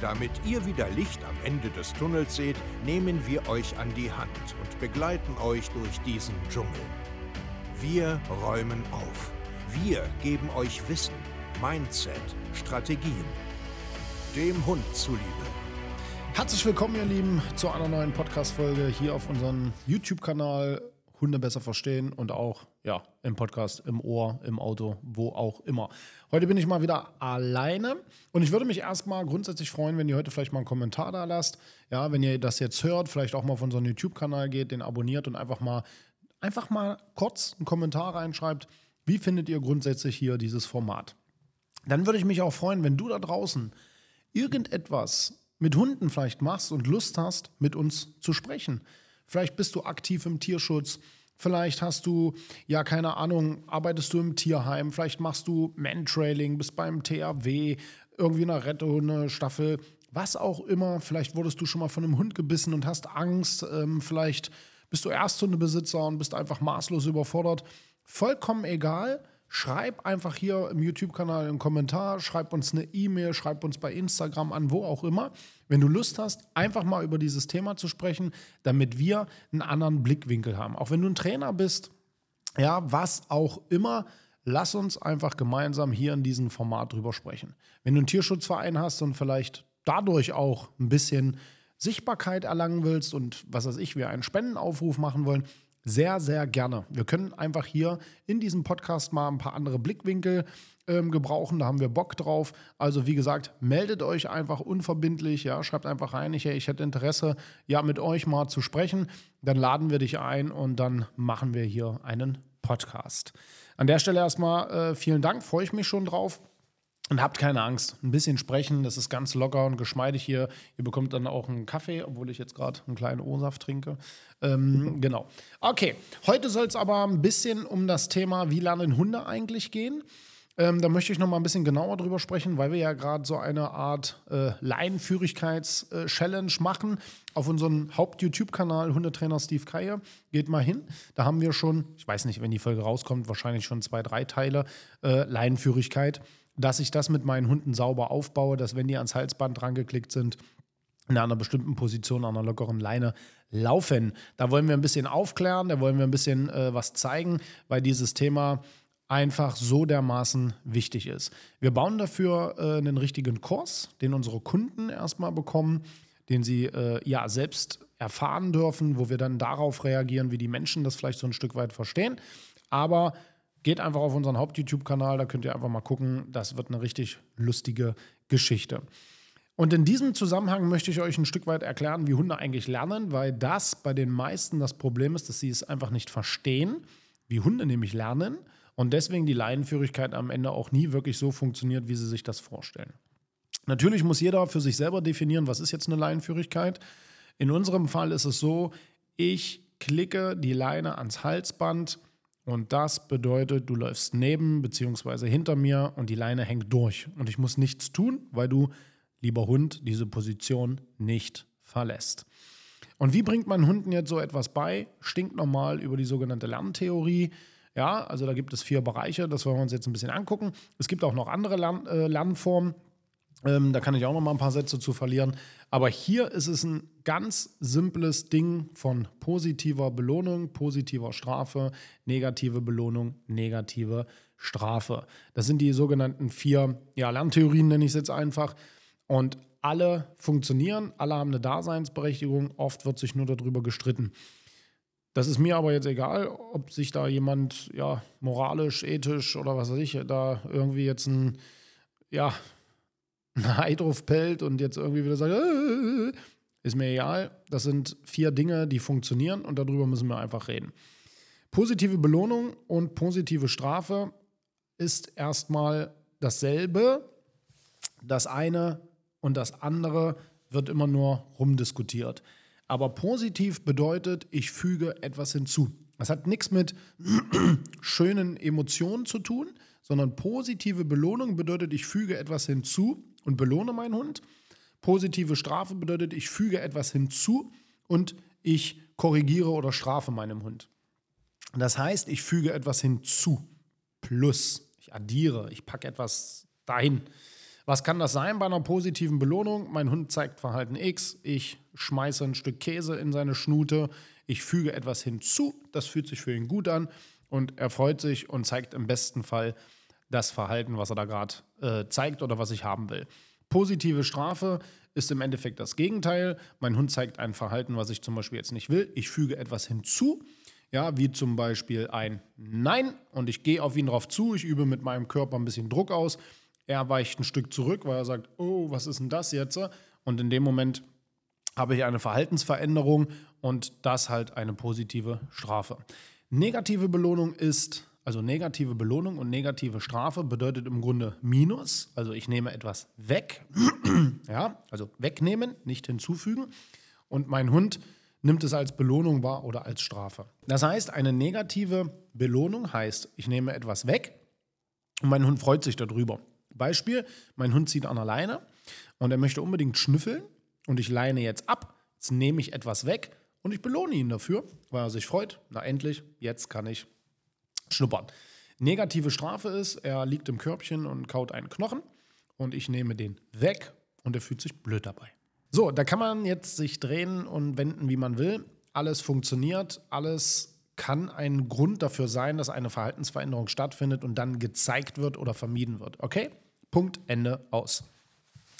Damit ihr wieder Licht am Ende des Tunnels seht, nehmen wir euch an die Hand und begleiten euch durch diesen Dschungel. Wir räumen auf. Wir geben euch Wissen, Mindset, Strategien. Dem Hund zuliebe. Herzlich willkommen, ihr Lieben, zu einer neuen Podcast-Folge hier auf unserem YouTube-Kanal Hunde besser verstehen und auch ja, im Podcast, im Ohr, im Auto, wo auch immer. Heute bin ich mal wieder alleine und ich würde mich erstmal grundsätzlich freuen, wenn ihr heute vielleicht mal einen Kommentar da lasst. Ja, wenn ihr das jetzt hört, vielleicht auch mal auf unseren YouTube-Kanal geht, den abonniert und einfach mal, einfach mal kurz einen Kommentar reinschreibt. Wie findet ihr grundsätzlich hier dieses Format? Dann würde ich mich auch freuen, wenn du da draußen irgendetwas mit Hunden vielleicht machst und Lust hast, mit uns zu sprechen. Vielleicht bist du aktiv im Tierschutz. Vielleicht hast du, ja, keine Ahnung, arbeitest du im Tierheim. Vielleicht machst du Mantrailing, bist beim THW, irgendwie in einer Rettehunde-Staffel. Was auch immer. Vielleicht wurdest du schon mal von einem Hund gebissen und hast Angst. Ähm, vielleicht bist du Ersthundebesitzer und bist einfach maßlos überfordert. Vollkommen egal. Schreib einfach hier im YouTube-Kanal einen Kommentar, schreib uns eine E-Mail, schreib uns bei Instagram an, wo auch immer. Wenn du Lust hast, einfach mal über dieses Thema zu sprechen, damit wir einen anderen Blickwinkel haben. Auch wenn du ein Trainer bist, ja, was auch immer, lass uns einfach gemeinsam hier in diesem Format drüber sprechen. Wenn du einen Tierschutzverein hast und vielleicht dadurch auch ein bisschen Sichtbarkeit erlangen willst und was weiß ich, wir einen Spendenaufruf machen wollen, sehr, sehr gerne. Wir können einfach hier in diesem Podcast mal ein paar andere Blickwinkel ähm, gebrauchen. Da haben wir Bock drauf. Also wie gesagt, meldet euch einfach unverbindlich. Ja, schreibt einfach rein, ich, ich hätte Interesse, ja, mit euch mal zu sprechen. Dann laden wir dich ein und dann machen wir hier einen Podcast. An der Stelle erstmal äh, vielen Dank, freue ich mich schon drauf. Und habt keine Angst, ein bisschen sprechen, das ist ganz locker und geschmeidig hier. Ihr bekommt dann auch einen Kaffee, obwohl ich jetzt gerade einen kleinen O-Saft trinke. Ähm, genau. Okay, heute soll es aber ein bisschen um das Thema, wie lernen Hunde eigentlich gehen. Ähm, da möchte ich noch mal ein bisschen genauer drüber sprechen, weil wir ja gerade so eine Art äh, Laienführigkeits-Challenge machen auf unserem Haupt-YouTube-Kanal Hundetrainer Steve Keier. Geht mal hin. Da haben wir schon, ich weiß nicht, wenn die Folge rauskommt, wahrscheinlich schon zwei, drei Teile äh, Laienführigkeit dass ich das mit meinen Hunden sauber aufbaue, dass wenn die ans Halsband drangeklickt sind, in einer bestimmten Position, an einer lockeren Leine laufen. Da wollen wir ein bisschen aufklären, da wollen wir ein bisschen äh, was zeigen, weil dieses Thema einfach so dermaßen wichtig ist. Wir bauen dafür äh, einen richtigen Kurs, den unsere Kunden erstmal bekommen, den sie äh, ja selbst erfahren dürfen, wo wir dann darauf reagieren, wie die Menschen das vielleicht so ein Stück weit verstehen. Aber Geht einfach auf unseren Haupt-YouTube-Kanal, da könnt ihr einfach mal gucken. Das wird eine richtig lustige Geschichte. Und in diesem Zusammenhang möchte ich euch ein Stück weit erklären, wie Hunde eigentlich lernen, weil das bei den meisten das Problem ist, dass sie es einfach nicht verstehen, wie Hunde nämlich lernen und deswegen die Leinenführigkeit am Ende auch nie wirklich so funktioniert, wie sie sich das vorstellen. Natürlich muss jeder für sich selber definieren, was ist jetzt eine Leinenführigkeit. In unserem Fall ist es so, ich klicke die Leine ans Halsband und das bedeutet, du läufst neben bzw. hinter mir und die Leine hängt durch. Und ich muss nichts tun, weil du, lieber Hund, diese Position nicht verlässt. Und wie bringt man Hunden jetzt so etwas bei? Stinknormal über die sogenannte Lerntheorie. Ja, also da gibt es vier Bereiche, das wollen wir uns jetzt ein bisschen angucken. Es gibt auch noch andere Lern äh, Lernformen. Ähm, da kann ich auch noch mal ein paar Sätze zu verlieren. Aber hier ist es ein ganz simples Ding von positiver Belohnung, positiver Strafe, negative Belohnung, negative Strafe. Das sind die sogenannten vier ja, Lerntheorien, nenne ich es jetzt einfach. Und alle funktionieren, alle haben eine Daseinsberechtigung. Oft wird sich nur darüber gestritten. Das ist mir aber jetzt egal, ob sich da jemand ja moralisch, ethisch oder was weiß ich, da irgendwie jetzt ein ja, ein Ei drauf pellt und jetzt irgendwie wieder sagt, äh, ist mir egal. Das sind vier Dinge, die funktionieren und darüber müssen wir einfach reden. Positive Belohnung und positive Strafe ist erstmal dasselbe. Das eine und das andere wird immer nur rumdiskutiert. Aber positiv bedeutet, ich füge etwas hinzu. Das hat nichts mit schönen Emotionen zu tun, sondern positive Belohnung bedeutet, ich füge etwas hinzu und belohne meinen Hund. Positive Strafe bedeutet, ich füge etwas hinzu und ich korrigiere oder strafe meinem Hund. Das heißt, ich füge etwas hinzu. Plus, ich addiere, ich packe etwas dahin. Was kann das sein bei einer positiven Belohnung? Mein Hund zeigt Verhalten X, ich schmeiße ein Stück Käse in seine Schnute, ich füge etwas hinzu, das fühlt sich für ihn gut an und er freut sich und zeigt im besten Fall das Verhalten, was er da gerade äh, zeigt oder was ich haben will. Positive Strafe ist im Endeffekt das Gegenteil. Mein Hund zeigt ein Verhalten, was ich zum Beispiel jetzt nicht will. Ich füge etwas hinzu, ja, wie zum Beispiel ein Nein und ich gehe auf ihn drauf zu, ich übe mit meinem Körper ein bisschen Druck aus er weicht ein Stück zurück, weil er sagt, oh, was ist denn das jetzt? Und in dem Moment habe ich eine Verhaltensveränderung und das halt eine positive Strafe. Negative Belohnung ist, also negative Belohnung und negative Strafe bedeutet im Grunde Minus. Also ich nehme etwas weg, ja, also wegnehmen, nicht hinzufügen. Und mein Hund nimmt es als Belohnung wahr oder als Strafe. Das heißt, eine negative Belohnung heißt, ich nehme etwas weg und mein Hund freut sich darüber. Beispiel, mein Hund zieht an der Leine und er möchte unbedingt schnüffeln und ich leine jetzt ab, jetzt nehme ich etwas weg und ich belohne ihn dafür, weil er sich freut. Na endlich, jetzt kann ich schnuppern. Negative Strafe ist, er liegt im Körbchen und kaut einen Knochen und ich nehme den weg und er fühlt sich blöd dabei. So, da kann man jetzt sich drehen und wenden, wie man will. Alles funktioniert, alles kann ein Grund dafür sein, dass eine Verhaltensveränderung stattfindet und dann gezeigt wird oder vermieden wird. Okay? Punkt, Ende, aus.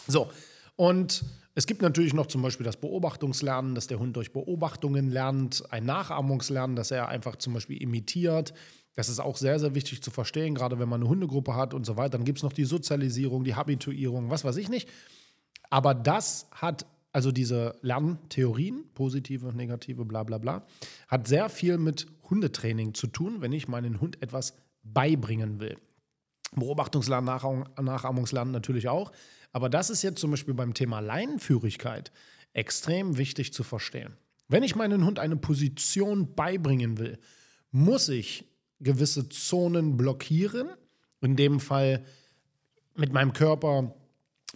So, und es gibt natürlich noch zum Beispiel das Beobachtungslernen, dass der Hund durch Beobachtungen lernt, ein Nachahmungslernen, dass er einfach zum Beispiel imitiert. Das ist auch sehr, sehr wichtig zu verstehen, gerade wenn man eine Hundegruppe hat und so weiter. Dann gibt es noch die Sozialisierung, die Habituierung, was weiß ich nicht. Aber das hat, also diese Lerntheorien, positive, negative, bla bla bla, hat sehr viel mit Hundetraining zu tun, wenn ich meinen Hund etwas beibringen will. Beobachtungslernen, Nachahmungslernen natürlich auch. Aber das ist jetzt zum Beispiel beim Thema Leinenführigkeit extrem wichtig zu verstehen. Wenn ich meinen Hund eine Position beibringen will, muss ich gewisse Zonen blockieren. In dem Fall mit meinem Körper,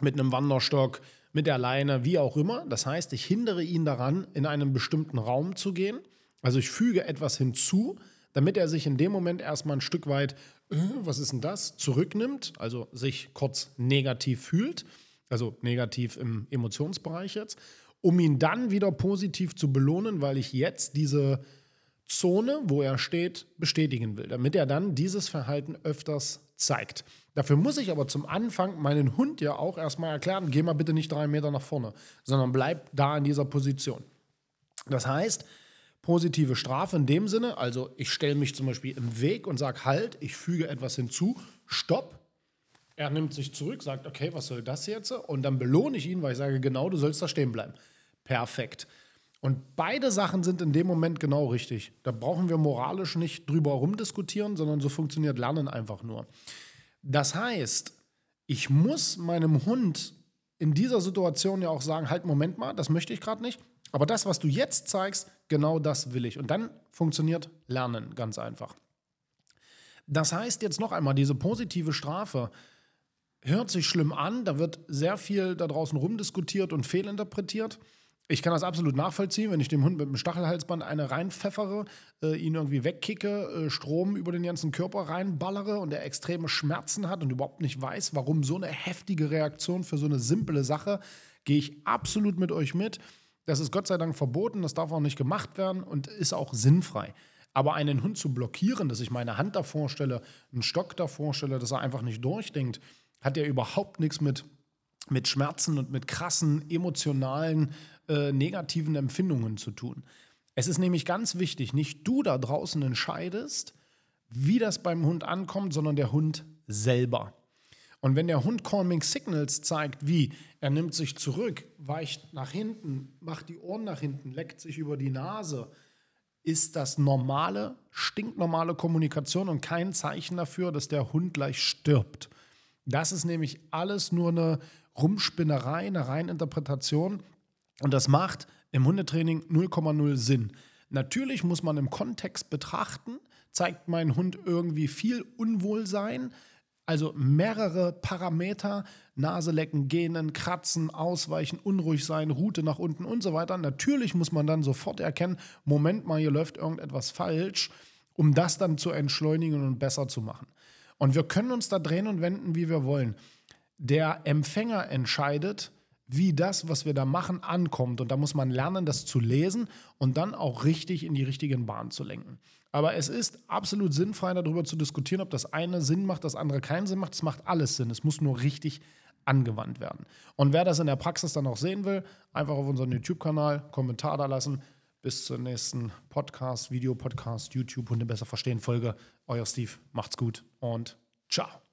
mit einem Wanderstock, mit der Leine, wie auch immer. Das heißt, ich hindere ihn daran, in einen bestimmten Raum zu gehen. Also ich füge etwas hinzu, damit er sich in dem Moment erstmal ein Stück weit äh, was ist denn das, zurücknimmt, also sich kurz negativ fühlt, also negativ im Emotionsbereich jetzt, um ihn dann wieder positiv zu belohnen, weil ich jetzt diese Zone, wo er steht, bestätigen will, damit er dann dieses Verhalten öfters zeigt. Dafür muss ich aber zum Anfang meinen Hund ja auch erstmal erklären, geh mal bitte nicht drei Meter nach vorne, sondern bleib da in dieser Position. Das heißt, positive Strafe in dem Sinne, also ich stelle mich zum Beispiel im Weg und sage halt, ich füge etwas hinzu, stopp. Er nimmt sich zurück, sagt, okay, was soll das jetzt? Und dann belohne ich ihn, weil ich sage, genau, du sollst da stehen bleiben. Perfekt. Und beide Sachen sind in dem Moment genau richtig. Da brauchen wir moralisch nicht drüber rumdiskutieren, sondern so funktioniert Lernen einfach nur. Das heißt, ich muss meinem Hund in dieser Situation ja auch sagen, halt, Moment mal, das möchte ich gerade nicht. Aber das, was du jetzt zeigst, genau das will ich. Und dann funktioniert Lernen ganz einfach. Das heißt jetzt noch einmal, diese positive Strafe hört sich schlimm an, da wird sehr viel da draußen rumdiskutiert und fehlinterpretiert. Ich kann das absolut nachvollziehen, wenn ich dem Hund mit dem Stachelhalsband eine reinpfeffere, äh, ihn irgendwie wegkicke, äh, Strom über den ganzen Körper reinballere und er extreme Schmerzen hat und überhaupt nicht weiß, warum so eine heftige Reaktion für so eine simple Sache, gehe ich absolut mit euch mit. Das ist Gott sei Dank verboten, das darf auch nicht gemacht werden und ist auch sinnfrei. Aber einen Hund zu blockieren, dass ich meine Hand davor stelle, einen Stock davor stelle, dass er einfach nicht durchdenkt, hat ja überhaupt nichts mit, mit Schmerzen und mit krassen emotionalen, äh, negativen Empfindungen zu tun. Es ist nämlich ganz wichtig, nicht du da draußen entscheidest, wie das beim Hund ankommt, sondern der Hund selber. Und wenn der Hund Calming Signals zeigt, wie er nimmt sich zurück, weicht nach hinten, macht die Ohren nach hinten, leckt sich über die Nase, ist das normale, stinknormale Kommunikation und kein Zeichen dafür, dass der Hund gleich stirbt. Das ist nämlich alles nur eine Rumspinnerei, eine Reininterpretation und das macht im Hundetraining 0,0 Sinn. Natürlich muss man im Kontext betrachten, zeigt mein Hund irgendwie viel Unwohlsein, also mehrere Parameter, Nase lecken, gähnen, kratzen, ausweichen, unruhig sein, Route nach unten und so weiter. Natürlich muss man dann sofort erkennen, Moment mal, hier läuft irgendetwas falsch, um das dann zu entschleunigen und besser zu machen. Und wir können uns da drehen und wenden, wie wir wollen. Der Empfänger entscheidet, wie das, was wir da machen, ankommt. Und da muss man lernen, das zu lesen und dann auch richtig in die richtigen Bahnen zu lenken. Aber es ist absolut sinnfrei, darüber zu diskutieren, ob das eine Sinn macht, das andere keinen Sinn macht. Es macht alles Sinn. Es muss nur richtig angewandt werden. Und wer das in der Praxis dann auch sehen will, einfach auf unseren YouTube-Kanal Kommentar da lassen. Bis zur nächsten Podcast, Videopodcast, YouTube Hunde besser verstehen Folge. Euer Steve, macht's gut und ciao.